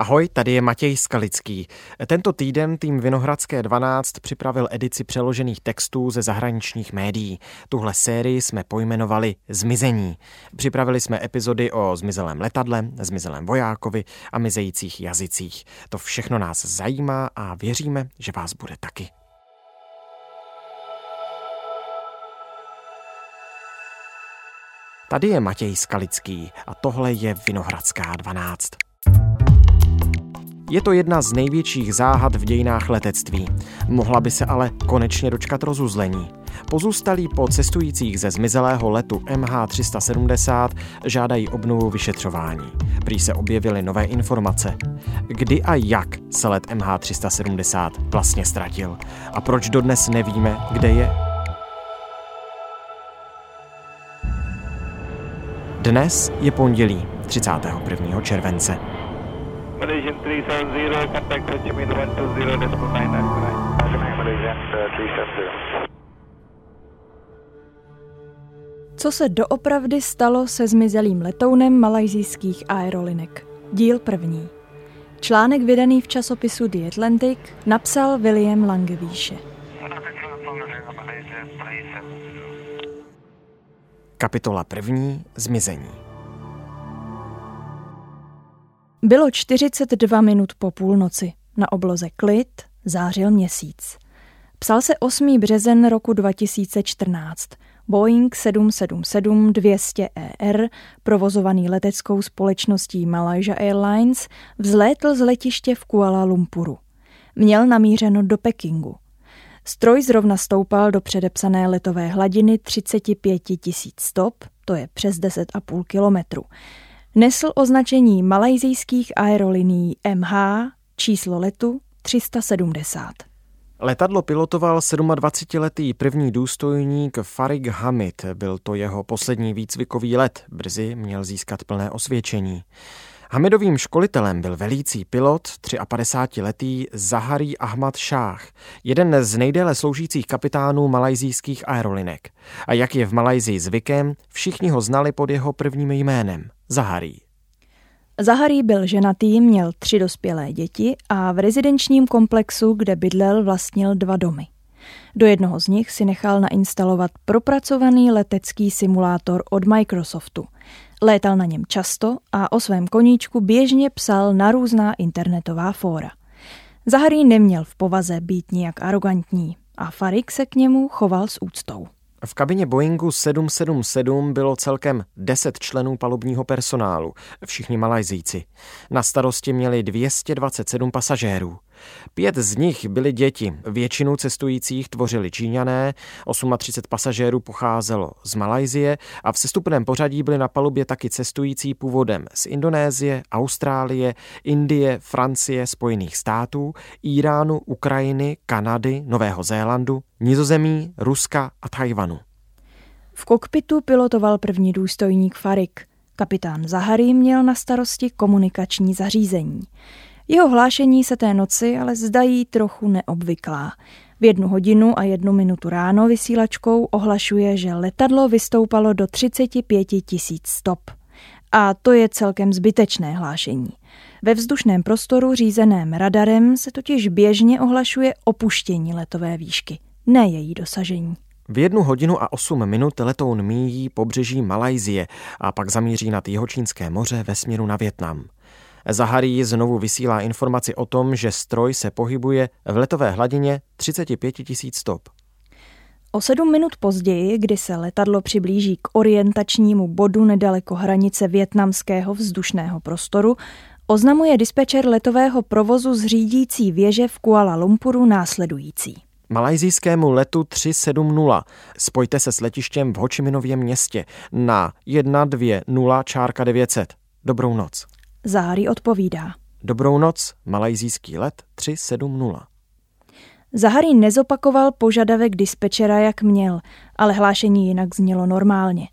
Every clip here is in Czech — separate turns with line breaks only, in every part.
Ahoj, tady je Matěj Skalický. Tento týden tým Vinohradské 12 připravil edici přeložených textů ze zahraničních médií. Tuhle sérii jsme pojmenovali Zmizení. Připravili jsme epizody o zmizelém letadle, zmizelém vojákovi a mizejících jazycích. To všechno nás zajímá a věříme, že vás bude taky. Tady je Matěj Skalický a tohle je Vinohradská 12. Je to jedna z největších záhad v dějinách letectví. Mohla by se ale konečně dočkat rozuzlení. Pozůstalí po cestujících ze zmizelého letu MH370 žádají obnovu vyšetřování. Prý se objevily nové informace. Kdy a jak se let MH370 vlastně ztratil? A proč dodnes nevíme, kde je? Dnes je pondělí 31. července. Malaysian 370, contact Ho Chi Minh 120.999. Malaysian 370. Co se doopravdy stalo se zmizelým letounem malajzijských aerolinek? Díl první. Článek vydaný v časopisu The Atlantic napsal William Langevýše. Kapitola první. Zmizení. Bylo 42 minut po půlnoci. Na obloze klid zářil měsíc. Psal se 8. březen roku 2014. Boeing 777-200ER, provozovaný leteckou společností Malaysia Airlines, vzlétl z letiště v Kuala Lumpuru. Měl namířeno do Pekingu. Stroj zrovna stoupal do předepsané letové hladiny 35 tisíc stop, to je přes 10,5 kilometru. Nesl označení malajzijských aerolinií MH, číslo letu 370. Letadlo pilotoval 27-letý první důstojník Farik Hamid. Byl to jeho poslední výcvikový let. Brzy měl získat plné osvědčení. Hamidovým školitelem byl velící pilot, 53-letý Zaharí Ahmad Šách, jeden z nejdéle sloužících kapitánů malajzijských aerolinek. A jak je v Malajzii zvykem, všichni ho znali pod jeho prvním jménem – Zaharí. Zaharí byl ženatý, měl tři dospělé děti a v rezidenčním komplexu, kde bydlel, vlastnil dva domy. Do jednoho z nich si nechal nainstalovat propracovaný letecký simulátor od Microsoftu – Létal na něm často a o svém koníčku běžně psal na různá internetová fóra. Zaharí neměl v povaze být nijak arrogantní a Farik se k němu choval s úctou. V kabině Boeingu 777 bylo celkem 10 členů palubního personálu, všichni malajzíci. Na starosti měli 227 pasažérů. Pět z nich byly děti, většinu cestujících tvořili Číňané, 38 pasažérů pocházelo z Malajzie a v sestupném pořadí byly na palubě taky cestující původem z Indonésie, Austrálie, Indie, Francie, Spojených států, Iránu, Ukrajiny, Kanady, Nového Zélandu, Nizozemí, Ruska a Tajvanu. V kokpitu pilotoval první důstojník Farik. Kapitán Zahary měl na starosti komunikační zařízení. Jeho hlášení se té noci ale zdají trochu neobvyklá. V jednu hodinu a jednu minutu ráno vysílačkou ohlašuje, že letadlo vystoupalo do 35 tisíc stop. A to je celkem zbytečné hlášení. Ve vzdušném prostoru řízeném radarem se totiž běžně ohlašuje opuštění letové výšky, ne její dosažení. V jednu hodinu a osm minut letoun míjí pobřeží Malajzie a pak zamíří nad Jihočínské moře ve směru na Větnam. Zaharí znovu vysílá informaci o tom, že stroj se pohybuje v letové hladině 35 tisíc stop. O sedm minut později, kdy se letadlo přiblíží k orientačnímu bodu nedaleko hranice větnamského vzdušného prostoru, oznamuje dispečer letového provozu z řídící věže v Kuala Lumpuru následující. Malajzijskému letu 370 spojte se s letištěm v Hočiminově městě na 120 čárka 900. Dobrou noc. Záry odpovídá. Dobrou noc, malajzijský let 370. Zahary nezopakoval požadavek dispečera, jak měl, ale hlášení jinak znělo normálně.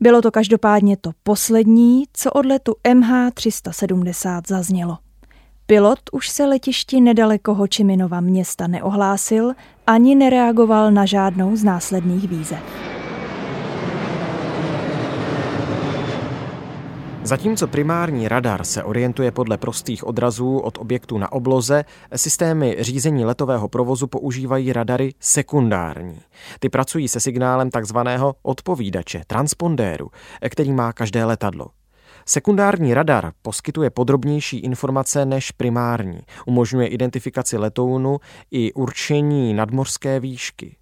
Bylo to každopádně to poslední, co od letu MH370 zaznělo. Pilot už se letišti nedaleko Hočiminova města neohlásil ani nereagoval na žádnou z následných výzev.
Zatímco primární radar se orientuje podle prostých odrazů od objektu na obloze, systémy řízení letového provozu používají radary sekundární. Ty pracují se signálem takzvaného odpovídače, transpondéru, který má každé letadlo. Sekundární radar poskytuje podrobnější informace než primární, umožňuje identifikaci letounu i určení nadmořské výšky.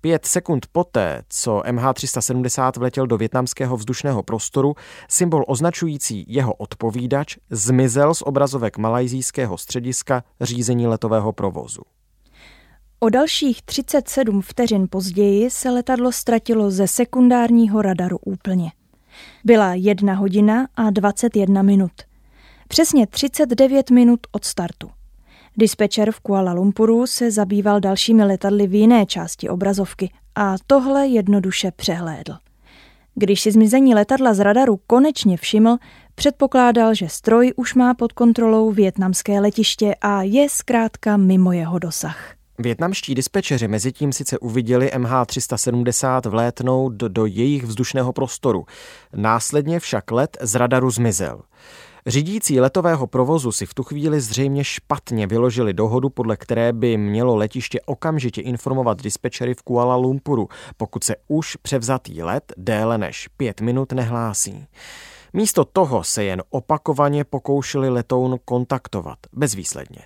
Pět sekund poté, co MH370 vletěl do větnamského vzdušného prostoru, symbol označující jeho odpovídač zmizel z obrazovek malajzijského střediska řízení letového provozu.
O dalších 37 vteřin později se letadlo ztratilo ze sekundárního radaru úplně. Byla jedna hodina a 21 minut. Přesně 39 minut od startu. Dispečer v Kuala Lumpuru se zabýval dalšími letadly v jiné části obrazovky a tohle jednoduše přehlédl. Když si zmizení letadla z radaru konečně všiml, předpokládal, že stroj už má pod kontrolou větnamské letiště a je zkrátka mimo jeho dosah.
Větnamští dispečeři mezi tím sice uviděli MH370 vlétnout do jejich vzdušného prostoru. Následně však let z radaru zmizel. Řídící letového provozu si v tu chvíli zřejmě špatně vyložili dohodu, podle které by mělo letiště okamžitě informovat dispečery v Kuala Lumpuru, pokud se už převzatý let déle než pět minut nehlásí. Místo toho se jen opakovaně pokoušeli letoun kontaktovat, bezvýsledně.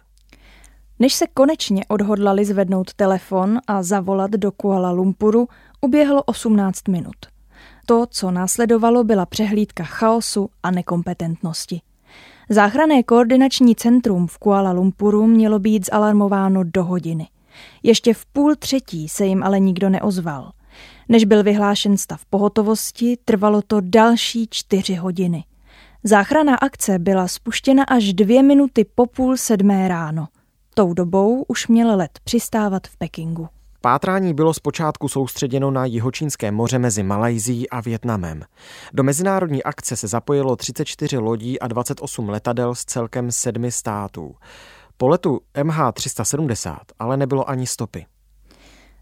Než se konečně odhodlali zvednout telefon a zavolat do Kuala Lumpuru, uběhlo 18 minut. To, co následovalo, byla přehlídka chaosu a nekompetentnosti. Záchranné koordinační centrum v Kuala Lumpuru mělo být zalarmováno do hodiny. Ještě v půl třetí se jim ale nikdo neozval. Než byl vyhlášen stav pohotovosti, trvalo to další čtyři hodiny. Záchranná akce byla spuštěna až dvě minuty po půl sedmé ráno. Tou dobou už měl let přistávat v Pekingu.
Pátrání bylo zpočátku soustředěno na Jihočínské moře mezi Malajzí a Větnamem. Do mezinárodní akce se zapojilo 34 lodí a 28 letadel z celkem sedmi států. Po letu MH370 ale nebylo ani stopy.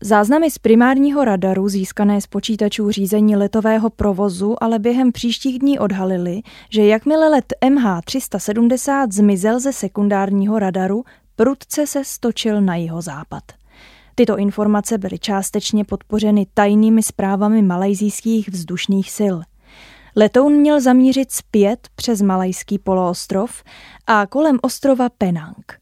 Záznamy z primárního radaru získané z počítačů řízení letového provozu ale během příštích dní odhalily, že jakmile let MH370 zmizel ze sekundárního radaru, prudce se stočil na jeho západ. Tyto informace byly částečně podpořeny tajnými zprávami malajzijských vzdušných sil. Letoun měl zamířit zpět přes malajský poloostrov a kolem ostrova Penang.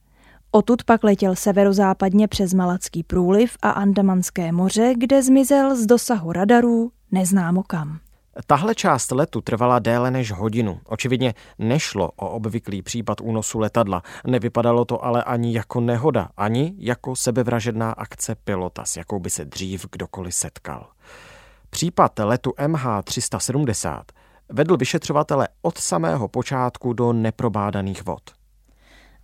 Odtud pak letěl severozápadně přes Malacký průliv a Andamanské moře, kde zmizel z dosahu radarů neznámo kam.
Tahle část letu trvala déle než hodinu. Očividně nešlo o obvyklý případ únosu letadla. Nevypadalo to ale ani jako nehoda, ani jako sebevražedná akce pilota, s jakou by se dřív kdokoliv setkal. Případ letu MH370 vedl vyšetřovatele od samého počátku do neprobádaných vod.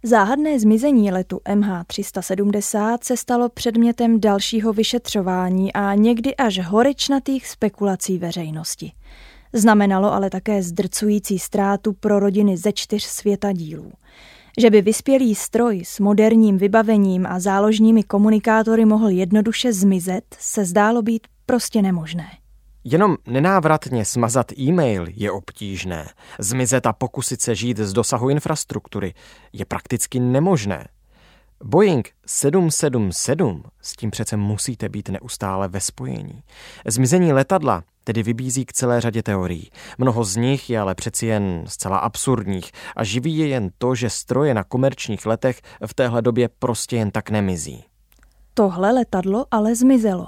Záhadné zmizení letu MH370 se stalo předmětem dalšího vyšetřování a někdy až horečnatých spekulací veřejnosti. Znamenalo ale také zdrcující ztrátu pro rodiny ze čtyř světadílů. Že by vyspělý stroj s moderním vybavením a záložními komunikátory mohl jednoduše zmizet, se zdálo být prostě nemožné.
Jenom nenávratně smazat e-mail je obtížné. Zmizet a pokusit se žít z dosahu infrastruktury je prakticky nemožné. Boeing 777 s tím přece musíte být neustále ve spojení. Zmizení letadla tedy vybízí k celé řadě teorií. Mnoho z nich je ale přeci jen zcela absurdních a živí je jen to, že stroje na komerčních letech v téhle době prostě jen tak nemizí.
Tohle letadlo ale zmizelo.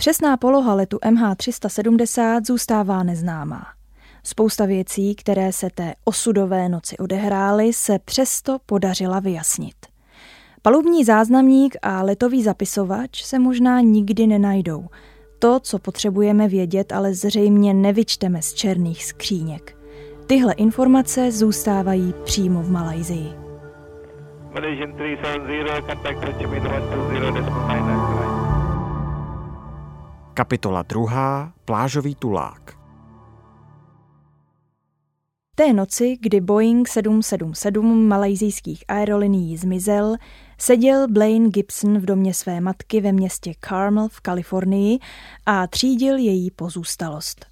Přesná poloha letu MH370 zůstává neznámá. Spousta věcí, které se té osudové noci odehrály, se přesto podařila vyjasnit. Palubní záznamník a letový zapisovač se možná nikdy nenajdou. To, co potřebujeme vědět, ale zřejmě nevyčteme z černých skříněk. Tyhle informace zůstávají přímo v Malajzii. Malaysian 370, contact
Ho 120.9. Kapitola druhá. Plážový tulák.
Té noci, kdy Boeing 777 malajzijských aerolinií zmizel, seděl Blaine Gibson v domě své matky ve městě Carmel v Kalifornii a třídil její pozůstalost.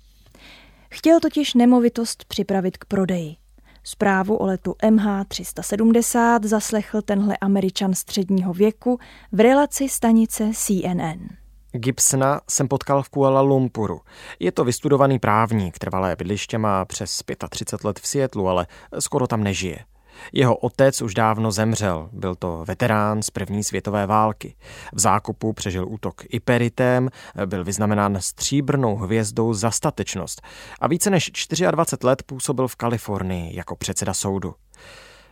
Chtěl totiž nemovitost připravit k prodeji. Zprávu o letu MH370 zaslechl tenhle američan středního věku v relaci stanice CNN.
Gibsona jsem potkal v Kuala Lumpuru. Je to vystudovaný právník, trvalé bydliště má přes 35 let v Seattleu, ale skoro tam nežije. Jeho otec už dávno zemřel, byl to veterán z první světové války. V zákupu přežil útok Iperitem, byl vyznamenán stříbrnou hvězdou za statečnost a více než 24 let působil v Kalifornii jako předseda soudu.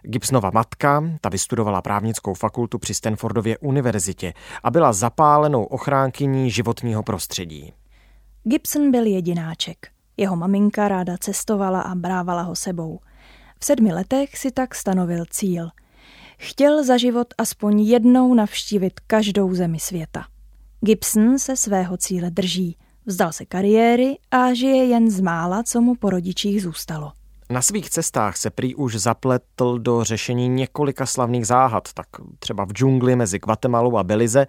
Gibsonova matka, ta vystudovala právnickou fakultu při Stanfordově univerzitě a byla zapálenou ochránkyní životního prostředí.
Gibson byl jedináček. Jeho maminka ráda cestovala a brávala ho sebou. V sedmi letech si tak stanovil cíl. Chtěl za život aspoň jednou navštívit každou zemi světa. Gibson se svého cíle drží, vzdal se kariéry a žije jen z mála, co mu po rodičích zůstalo.
Na svých cestách se prý už zapletl do řešení několika slavných záhad, tak třeba v džungli mezi Guatemalou a Belize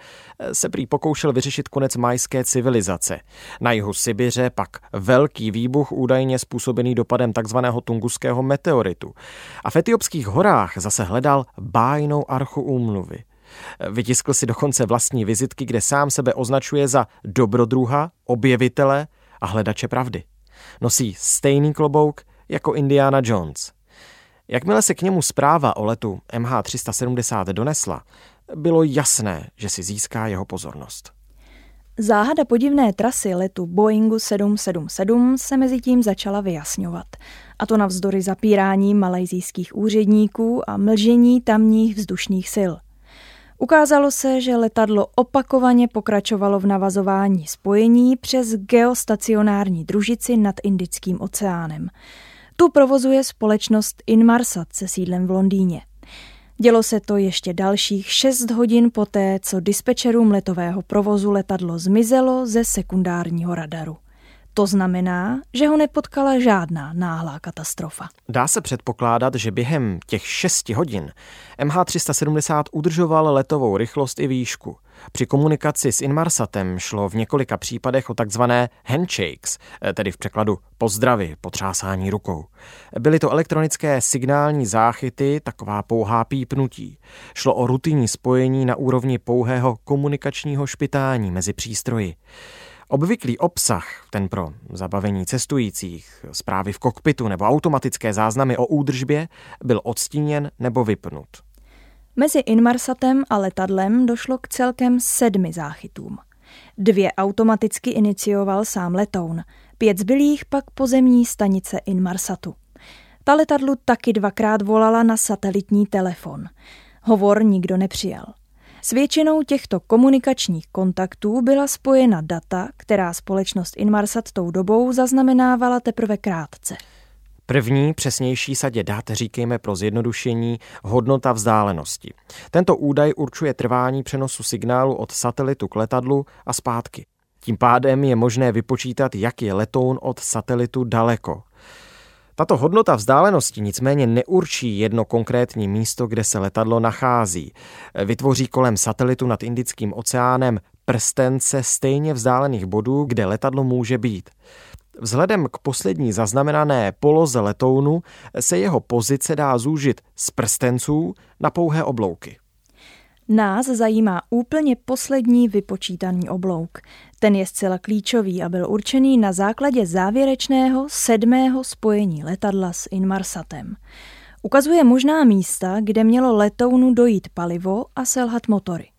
se prý pokoušel vyřešit konec majské civilizace. Na jihu Sibiře pak velký výbuch údajně způsobený dopadem takzvaného tunguského meteoritu. A v etiopských horách zase hledal bájnou archu úmluvy. Vytiskl si dokonce vlastní vizitky, kde sám sebe označuje za dobrodruha, objevitele a hledače pravdy. Nosí stejný klobouk, jako Indiana Jones. Jakmile se k němu zpráva o letu MH370 donesla, bylo jasné, že si získá jeho pozornost.
Záhada podivné trasy letu Boeingu 777 se mezi tím začala vyjasňovat. A to navzdory zapírání malajzijských úředníků a mlžení tamních vzdušných sil. Ukázalo se, že letadlo opakovaně pokračovalo v navazování spojení přes geostacionární družici nad Indickým oceánem. Tu provozuje společnost Inmarsat se sídlem v Londýně. Dělo se to ještě dalších 6 hodin poté, co dispečerům letového provozu letadlo zmizelo ze sekundárního radaru. To znamená, že ho nepotkala žádná náhlá katastrofa.
Dá se předpokládat, že během těch 6 hodin MH370 udržoval letovou rychlost i výšku. Při komunikaci s Inmarsatem šlo v několika případech o takzvané handshakes, eh, tedy v překladu pozdravy, potřásání rukou. Byly to elektronické signální záchyty, taková pouhá pípnutí. Šlo o rutinní spojení na úrovni pouhého komunikačního špitání mezi přístroji. Obvyklý obsah, ten pro zabavení cestujících, zprávy v kokpitu nebo automatické záznamy o údržbě, byl odstíněn nebo vypnut.
Mezi Inmarsatem a letadlem došlo k celkem sedmi záchytům. Dvě automaticky inicioval sám letoun, pět zbylých pak pozemní stanice Inmarsatu. Ta letadlu taky dvakrát volala na satelitní telefon. Hovor nikdo nepřijal. S většinou těchto komunikačních kontaktů byla spojena data, která společnost Inmarsat tou dobou zaznamenávala teprve krátce.
První přesnější sadě dat říkejme pro zjednodušení hodnota vzdálenosti. Tento údaj určuje trvání přenosu signálu od satelitu k letadlu a zpátky. Tím pádem je možné vypočítat, jak je letoun od satelitu daleko. Tato hodnota vzdálenosti nicméně neurčí jedno konkrétní místo, kde se letadlo nachází. Vytvoří kolem satelitu nad Indickým oceánem prstence stejně vzdálených bodů, kde letadlo může být. Vzhledem k poslední zaznamenané poloze letounu se jeho pozice dá zúžit z prstenců na pouhé oblouky.
Nás zajímá úplně poslední vypočítaný oblouk. Ten je zcela klíčový a byl určený na základě závěrečného sedmého spojení letadla s Inmarsatem. Ukazuje možná místa, kde mělo letounu dojít palivo a selhat motory.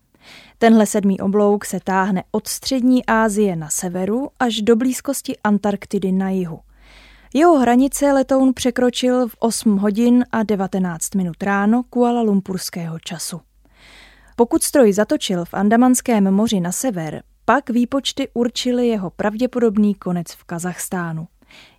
Tenhle sedmý oblouk se táhne od střední Asie na severu až do blízkosti Antarktidy na jihu. Jeho hranice letoun překročil v 8 hodin a 19 minut ráno Kuala Lumpurského času. Pokud stroj zatočil v Andamanském moři na sever, pak výpočty určily jeho pravděpodobný konec v Kazachstánu.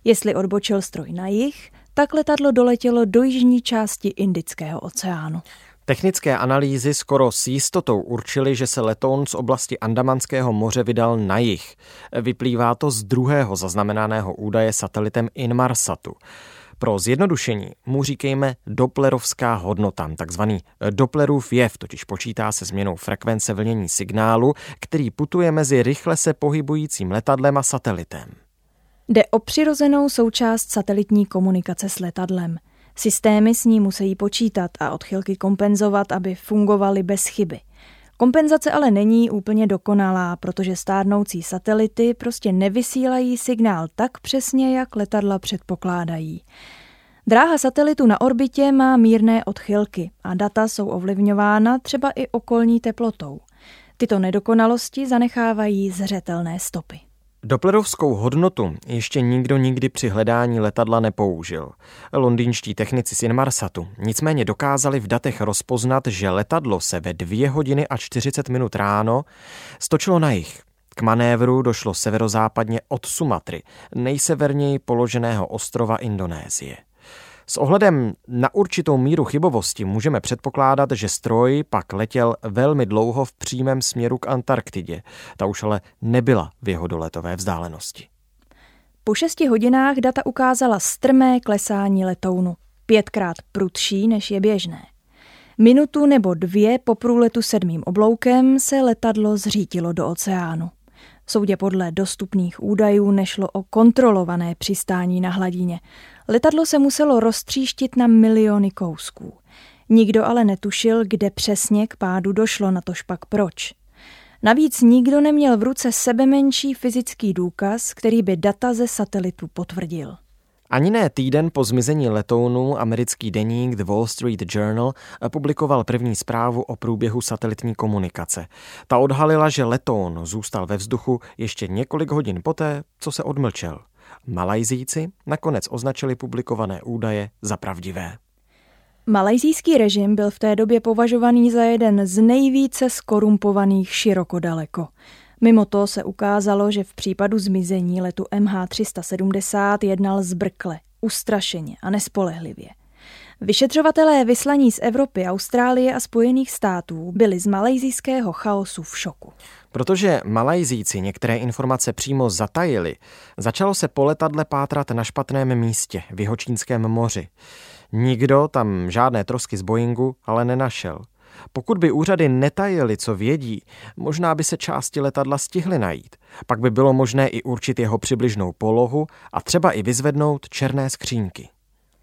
Jestli odbočil stroj na jih, tak letadlo doletělo do jižní části Indického oceánu.
Technické analýzy skoro s jistotou určily, že se letoun z oblasti Andamanského moře vydal na jih. Vyplývá to z druhého zaznamenaného údaje satelitem Inmarsatu. Pro zjednodušení mu říkejme Dopplerovská hodnota, takzvaný Dopplerův jev, totiž počítá se změnou frekvence vlnění signálu, který putuje mezi rychle se pohybujícím letadlem a satelitem.
Jde o přirozenou součást satelitní komunikace s letadlem. Systémy s ní musí počítat a odchylky kompenzovat, aby fungovaly bez chyby. Kompenzace ale není úplně dokonalá, protože stárnoucí satelity prostě nevysílají signál tak přesně, jak letadla předpokládají. Dráha satelitu na orbitě má mírné odchylky a data jsou ovlivňována třeba i okolní teplotou. Tyto nedokonalosti zanechávají zřetelné stopy.
Doplerovskou hodnotu ještě nikdo nikdy při hledání letadla nepoužil. Londýnští technici z Inmarsatu nicméně dokázali v datech rozpoznat, že letadlo se ve 2 hodiny a 40 minut ráno stočilo na jich. K manévru došlo severozápadně od Sumatry, nejseverněji položeného ostrova Indonésie. S ohledem na určitou míru chybovosti můžeme předpokládat, že stroj pak letěl velmi dlouho v přímém směru k Antarktidě. Ta už ale nebyla v jeho doletové vzdálenosti.
Po šesti hodinách data ukázala strmé klesání letounu, pětkrát prudší než je běžné. Minutu nebo dvě po průletu sedmým obloukem se letadlo zřítilo do oceánu. Soudě podle dostupných údajů nešlo o kontrolované přistání na hladině. Letadlo se muselo roztříštit na miliony kousků. Nikdo ale netušil, kde přesně k pádu došlo, na tož pak proč. Navíc nikdo neměl v ruce sebemenší fyzický důkaz, který by data ze satelitu potvrdil.
Ani ne týden po zmizení letounu americký deník The Wall Street Journal publikoval první zprávu o průběhu satelitní komunikace. Ta odhalila, že letoun zůstal ve vzduchu ještě několik hodin poté, co se odmlčel. Malajzíci nakonec označili publikované údaje za pravdivé.
Malajzijský režim byl v té době považovaný za jeden z nejvíce skorumpovaných široko daleko. Mimo to se ukázalo, že v případu zmizení letu MH370 jednal zbrkle, ustrašeně a nespolehlivě. Vyšetřovatelé vyslaní z Evropy, Austrálie a Spojených států byli z malajzijského chaosu v šoku.
Protože Malajzíci některé informace přímo zatajili, začalo se po letadle pátrat na špatném místě v Jihočínském moři. Nikdo tam žádné trosky z Boeingu ale nenašel. Pokud by úřady netajili, co vědí, možná by se části letadla stihly najít. Pak by bylo možné i určit jeho přibližnou polohu a třeba i vyzvednout černé skřínky.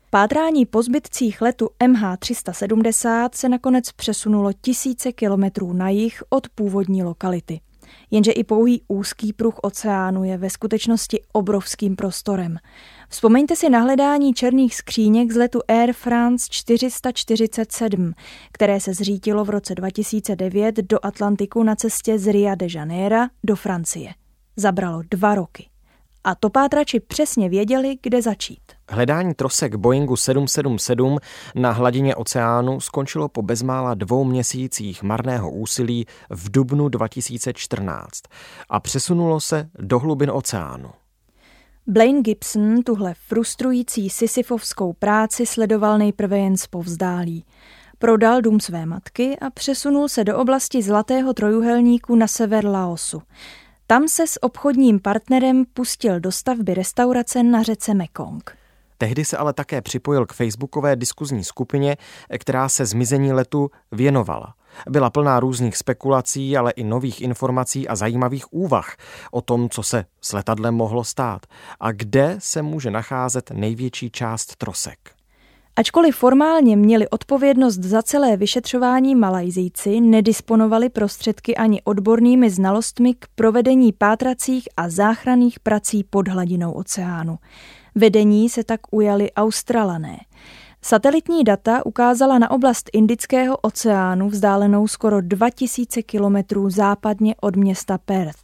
Pátrání po zbytcích letu MH370 se nakonec přesunulo tisíce kilometrů na jih od původní lokality. Jenže i pouhý úzký pruh oceánu je ve skutečnosti obrovským prostorem. Vzpomeňte si na hledání černých skříněk z letu Air France 447, které se zřítilo v roce 2009 do Atlantiku na cestě z Ria de Janeiro do Francie. Zabralo dva roky. A topátrači přesně věděli, kde začít.
Hledání trosek Boeingu 777 na hladině oceánu skončilo po bezmála dvou měsících marného úsilí v dubnu 2014 a přesunulo se do hlubin oceánu.
Blaine Gibson tuhle frustrující sisyfovskou práci sledoval nejprve jen zpovzdálí. Prodal dům své matky a přesunul se do oblasti Zlatého trojuhelníku na sever Laosu. Tam se s obchodním partnerem pustil do stavby restaurace na řece Mekong.
Tehdy se ale také připojil k facebookové diskuzní skupině, která se zmizení letu věnovala. Byla plná různých spekulací, ale i nových informací a zajímavých úvah o tom, co se s letadlem mohlo stát a kde se může nacházet největší část trosek.
Ačkoliv formálně měli odpovědnost za celé vyšetřování Malajzíci, nedisponovali prostředky ani odbornými znalostmi k provedení pátracích a záchranných prací pod hladinou oceánu. Vedení se tak ujali Australané. Satelitní data ukázala na oblast Indického oceánu vzdálenou skoro 2000 kilometrů západně od města Perth.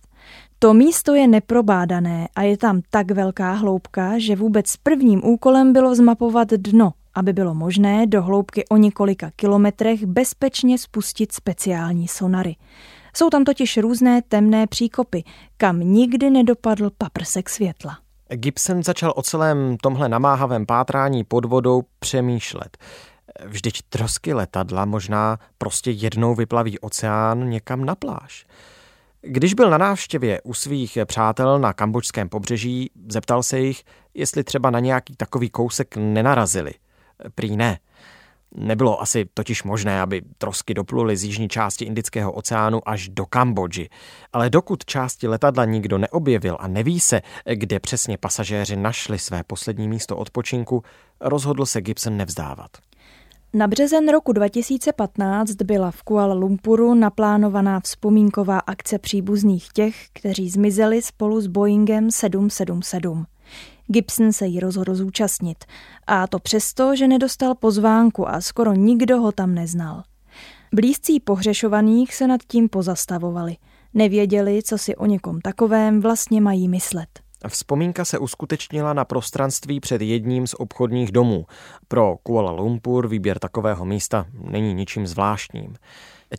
To místo je neprobádané a je tam tak velká hloubka, že vůbec prvním úkolem bylo zmapovat dno, aby bylo možné do hloubky o několika kilometrech bezpečně spustit speciální sonary. Jsou tam totiž různé temné příkopy, kam nikdy nedopadl paprsek světla.
Gibson začal o celém tomhle namáhavém pátrání pod vodou přemýšlet. Vždyť trosky letadla možná prostě jednou vyplaví oceán někam na pláž. Když byl na návštěvě u svých přátel na kambočském pobřeží, zeptal se jich, jestli třeba na nějaký takový kousek nenarazili. Prý ne. Nebylo asi totiž možné, aby trosky dopluly z jižní části Indického oceánu až do Kambodži. Ale dokud části letadla nikdo neobjevil a neví se, kde přesně pasažéři našli své poslední místo odpočinku, rozhodl se Gibson nevzdávat.
Na březen roku 2015 byla v Kuala Lumpuru naplánovaná vzpomínková akce příbuzných těch, kteří zmizeli spolu s Boeingem 777. Gibson se jí rozhodl zúčastnit. A to přesto, že nedostal pozvánku a skoro nikdo ho tam neznal. Blízcí pohřešovaných se nad tím pozastavovali. Nevěděli, co si o někom takovém vlastně mají myslet.
Vzpomínka se uskutečnila na prostranství před jedním z obchodních domů. Pro Kuala Lumpur výběr takového místa není ničím zvláštním.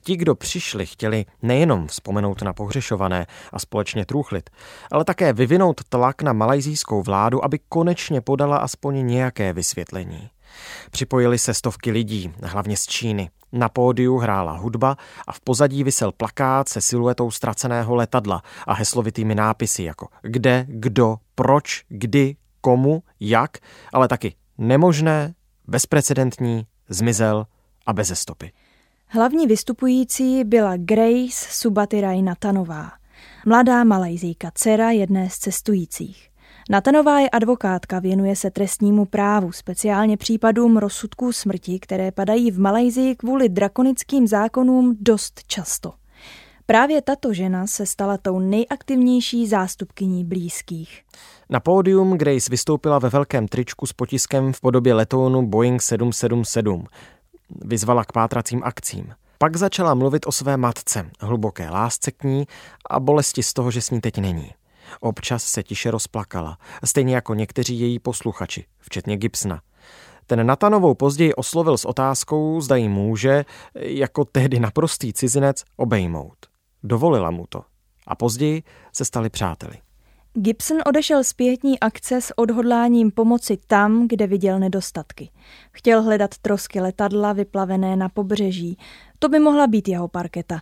Ti, kdo přišli, chtěli nejenom vzpomenout na pohřešované a společně trůchlit, ale také vyvinout tlak na malajzijskou vládu, aby konečně podala aspoň nějaké vysvětlení. Připojili se stovky lidí, hlavně z Číny. Na pódiu hrála hudba a v pozadí vysel plakát se siluetou ztraceného letadla a heslovitými nápisy jako kde, kdo, proč, kdy, komu, jak, ale taky nemožné, bezprecedentní, zmizel a bez stopy.
Hlavní vystupující byla Grace Subatiraj Natanová, mladá malajzíka, dcera jedné z cestujících. Natanová je advokátka, věnuje se trestnímu právu, speciálně případům rozsudků smrti, které padají v Malajzii kvůli drakonickým zákonům dost často. Právě tato žena se stala tou nejaktivnější zástupkyní blízkých.
Na pódium Grace vystoupila ve velkém tričku s potiskem v podobě letounu Boeing 777 vyzvala k pátracím akcím. Pak začala mluvit o své matce, hluboké lásce k ní a bolesti z toho, že s ní teď není. Občas se tiše rozplakala, stejně jako někteří její posluchači, včetně Gibsona. Ten Natanovou později oslovil s otázkou, zda jí může, jako tehdy naprostý cizinec, obejmout. Dovolila mu to. A později se stali přáteli.
Gibson odešel z pětní akce s odhodláním pomoci tam, kde viděl nedostatky. Chtěl hledat trosky letadla vyplavené na pobřeží. To by mohla být jeho parketa.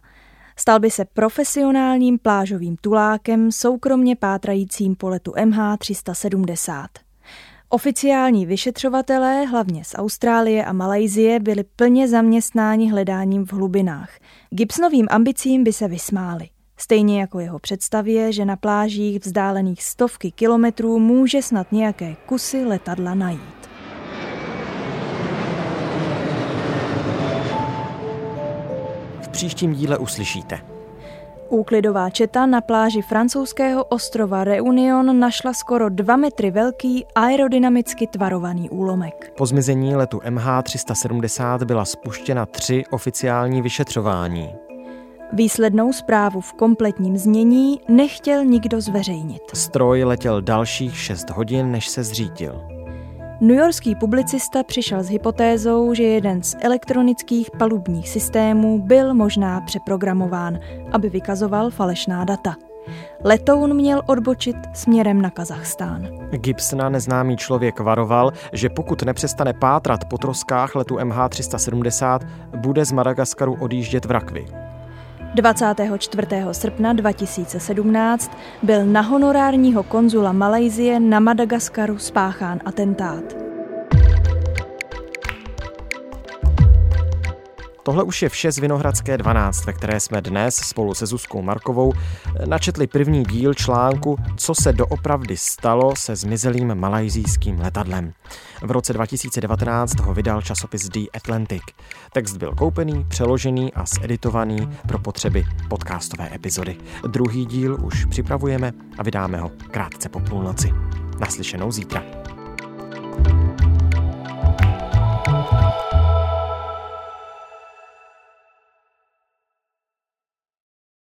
Stal by se profesionálním plážovým tulákem soukromně pátrajícím po letu MH370. Oficiální vyšetřovatelé, hlavně z Austrálie a Malajzie, byli plně zaměstnáni hledáním v hlubinách. Gibsonovým ambicím by se vysmáli. Stejně jako jeho představě, že na plážích vzdálených stovky kilometrů může snad nějaké kusy letadla najít.
V příštím díle uslyšíte.
Úklidová četa na pláži francouzského ostrova Reunion našla skoro 2 metry velký aerodynamicky tvarovaný úlomek.
Po zmizení letu MH370 byla spuštěna tři oficiální vyšetřování.
Výslednou zprávu v kompletním znění nechtěl nikdo zveřejnit.
Stroj letěl dalších 6 hodin, než se zřítil.
Newyorský publicista přišel s hypotézou, že jeden z elektronických palubních systémů byl možná přeprogramován, aby vykazoval falešná data. Letoun měl odbočit směrem na Kazachstán.
Gibsona neznámý člověk varoval, že pokud nepřestane pátrat po troskách letu MH370, bude z Madagaskaru odjíždět v rakvi.
24. srpna 2017 byl na honorárního konzula Malajzie na Madagaskaru spáchán atentát.
Tohle už je vše z Vinohradské 12, ve které jsme dnes spolu se Zuzkou Markovou načetli první díl článku Co se doopravdy stalo se zmizelým malajzijským letadlem. V roce 2019 ho vydal časopis The Atlantic. Text byl koupený, přeložený a zeditovaný pro potřeby podcastové epizody. Druhý díl už připravujeme a vydáme ho krátce po půlnoci. Naslyšenou zítra.